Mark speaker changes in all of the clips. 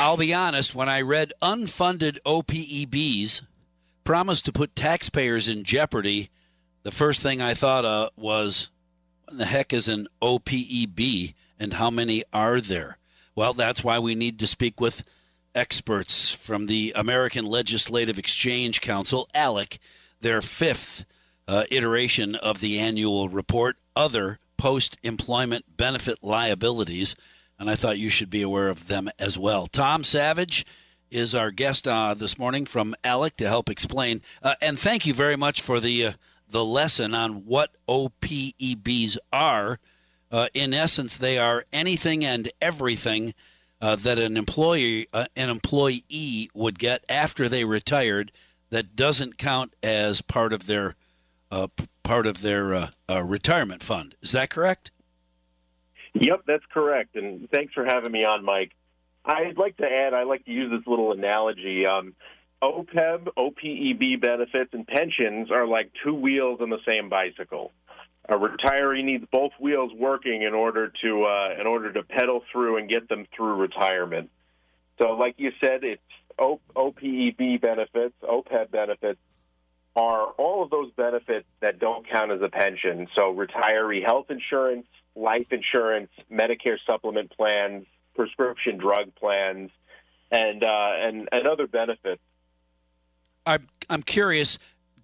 Speaker 1: I'll be honest, when I read unfunded OPEBs promised to put taxpayers in jeopardy, the first thing I thought of was, what the heck is an OPEB and how many are there? Well, that's why we need to speak with experts from the American Legislative Exchange Council, ALEC, their fifth uh, iteration of the annual report, Other Post Employment Benefit Liabilities. And I thought you should be aware of them as well. Tom Savidge is our guest uh, this morning from ALEC to help explain. Uh, and thank you very much for the uh, the lesson on what OPEBs are. Uh, in essence, they are anything and everything uh, that an employee uh, an employee would get after they retired that doesn't count as part of their part of their retirement fund. Is that correct?
Speaker 2: Yep, that's correct. And thanks for having me on, Mike. I'd like to add, I like to use this little analogy. Um, OPEB, OPEB benefits, and pensions are like two wheels on the same bicycle. A retiree needs both wheels working in order to uh, in order to pedal through and get them through retirement. So, like you said, it's OPEB benefits, OPEB benefits are all of those benefits that don't count as a pension. So, retiree health insurance, life insurance, Medicare supplement plans, prescription drug plans, and uh, and and other benefits.
Speaker 1: I'm I'm curious.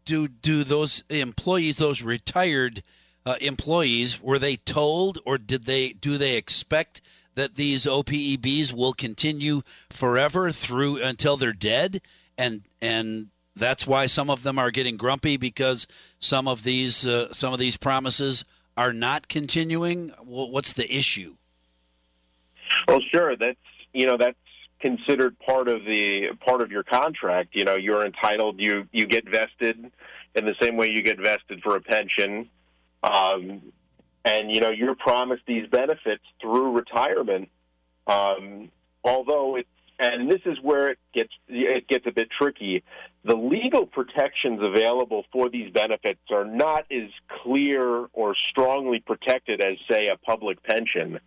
Speaker 1: Do do those employees, those retired uh, employees, were they told, or did they do they expect that these OPEBs will continue forever through until they're dead, and and that's why some of them are getting grumpy because some of these uh, some of these promises are not continuing. What's the issue?
Speaker 2: Well, sure. That's you know that's considered part of the part of your contract. You know, you're entitled. You you get vested in the same way you get vested for a pension, um, and you know you're promised these benefits through retirement. Um, although it's and this is where it gets it gets a bit tricky. The legal protections available for these benefits are not as clear or strongly protected as, say, a public pension.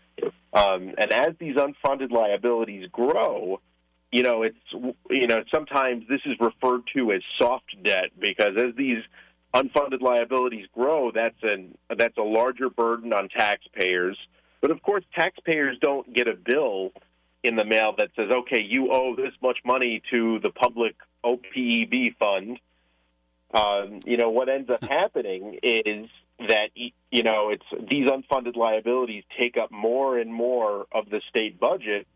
Speaker 2: Um, and as these unfunded liabilities grow, you know, it's you know sometimes this is referred to as soft debt because as these unfunded liabilities grow, that's an that's a larger burden on taxpayers. But of course, taxpayers don't get a bill in the mail that says, okay, you owe this much money to the public OPEB fund. Um, you know, what ends up happening is that, you know, it's these unfunded liabilities take up more and more of the state budget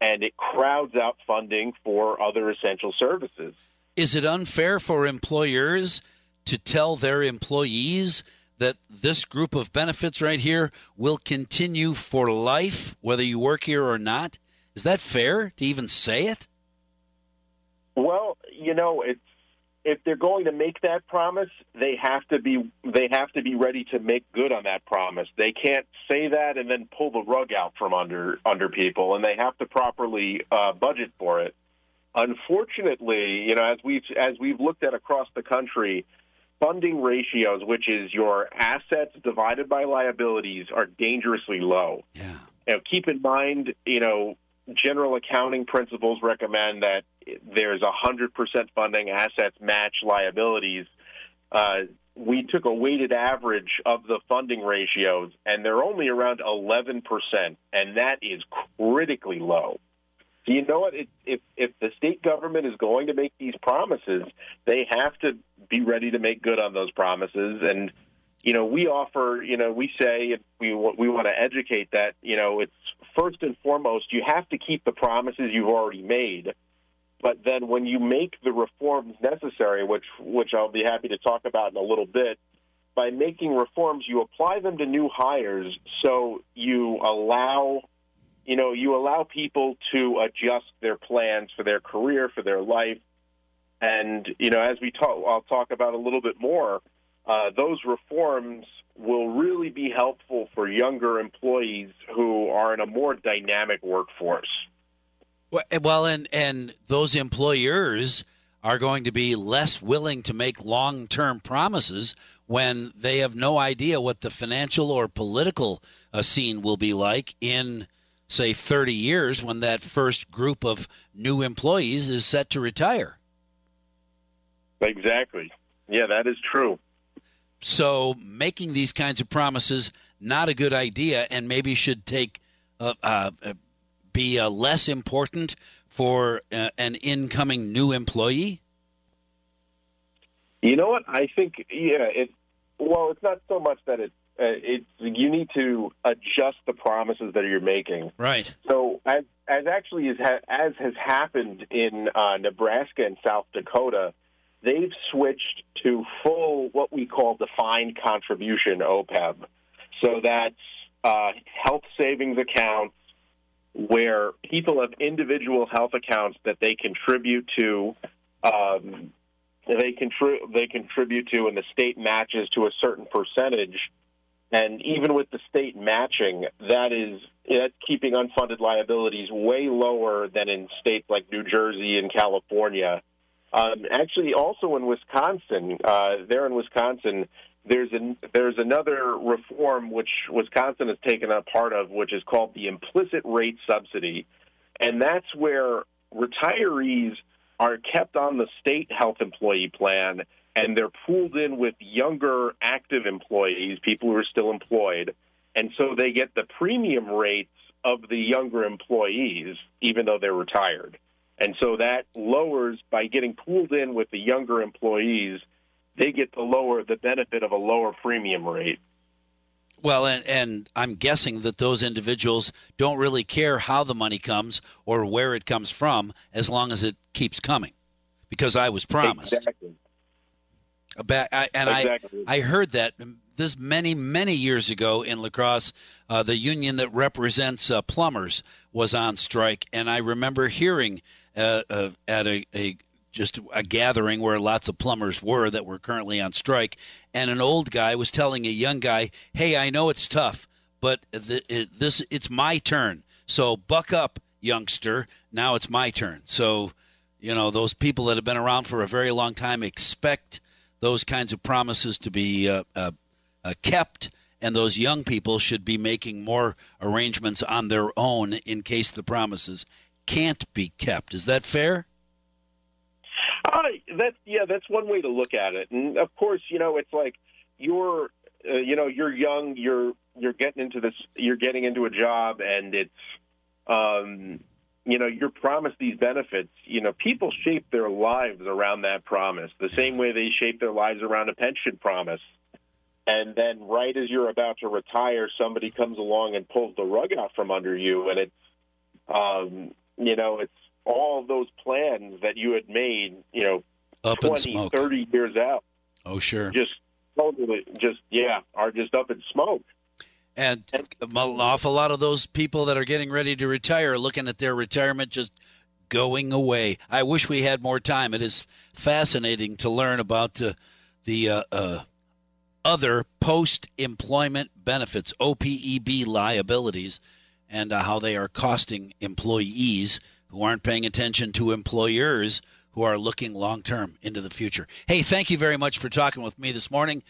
Speaker 2: and it crowds out funding for other essential services.
Speaker 1: Is it unfair for employers to tell their employees that this group of benefits right here will continue for life, whether you work here or not? Is that fair to even say it?
Speaker 2: Well, you know, it's if they're going to make that promise, they have to be they have to be ready to make good on that promise. They can't say that and then pull the rug out from under under people, and they have to properly uh, budget for it. Unfortunately, you know, as we've as we've looked at across the country, funding ratios, which is your assets divided by liabilities, are dangerously low.
Speaker 1: Yeah.
Speaker 2: You know, keep in mind, you know, general accounting principles recommend that there's 100% funding, assets match liabilities. Uh, we took a weighted average of the funding ratios, and they're only around 11%, and that is critically low. You know what? It, if if the state government is going to make these promises, they have to be ready to make good on those promises. And you know, we offer, you know, we say we we want to educate that, you know, it's first and foremost you have to keep the promises you've already made, but then when you make the reforms necessary, which which I'll be happy to talk about in a little bit, by making reforms you apply them to new hires, so you allow you know, you allow people to adjust their plans for their career, for their life. And, you know, as we talk, I'll talk about a little bit more uh, those reforms will really be helpful for younger employees who are in a more dynamic workforce.
Speaker 1: Well, and and those employers are going to be less willing to make long-term promises when they have no idea what the financial or political uh, scene will be like in say 30 years when that first group of new employees is set to retire.
Speaker 2: Exactly. Yeah, that is true.
Speaker 1: So making these kinds of promises not a good idea, and maybe should take uh, uh, be uh, less important for uh, an incoming new employee.
Speaker 2: You know what? I think yeah. It well, it's not so much that it uh, it's you need to adjust the promises that you're making.
Speaker 1: Right.
Speaker 2: So as as actually as ha- as has happened in uh, Nebraska and South Dakota, they've switched to full what we call defined contribution OPEB. So that's uh, health savings accounts where people have individual health accounts that they contribute to. Um, they they contribute to, and the state matches to a certain percentage. And even with the state matching, that is that's keeping unfunded liabilities way lower than in states like New Jersey and California. Um, actually, also in Wisconsin, uh, there in Wisconsin, there's an, there's another reform which Wisconsin has taken up part of, which is called the implicit rate subsidy, and that's where retirees are kept on the state health employee plan and they're pooled in with younger active employees, people who are still employed, and so they get the premium rates of the younger employees, even though they're retired. And so that lowers by getting pooled in with the younger employees, they get the lower the benefit of a lower premium rate.
Speaker 1: Well, and, and I'm guessing that those individuals don't really care how the money comes or where it comes from as long as it keeps coming because I was promised.
Speaker 2: Exactly.
Speaker 1: I, and exactly. I, I heard that this many, many years ago in La Crosse, uh, the union that represents uh, plumbers was on strike. And I remember hearing uh, uh at a, a just a gathering where lots of plumbers were that were currently on strike. And an old guy was telling a young guy, "Hey, I know it's tough, but the, it, this it's my turn. So buck up, youngster. Now it's my turn." So, you know, those people that have been around for a very long time expect those kinds of promises to be uh, uh, uh, kept, and those young people should be making more arrangements on their own in case the promises can't be kept. Is that fair?
Speaker 2: Uh, that's yeah, that's one way to look at it. And of course, you know, it's like you're, uh, you know, you're young, you're you're getting into this, you're getting into a job, and it's, um, you know, you're promised these benefits. You know, people shape their lives around that promise, the same way they shape their lives around a pension promise. And then, right as you're about to retire, somebody comes along and pulls the rug out from under you, and it's, um, you know, it's all those plans that you had made, you know,
Speaker 1: up
Speaker 2: 20, 30 years out.
Speaker 1: Oh, sure.
Speaker 2: Just totally, just, yeah, are just up in smoke.
Speaker 1: And an awful lot of those people that are getting ready to retire are looking at their retirement just going away. I wish we had more time. It is fascinating to learn about uh, the uh, uh, other post employment benefits, OPEB liabilities, and uh, how they are costing employees who aren't paying attention to employers who are looking long term into the future. Hey, thank you very much for talking with me this morning.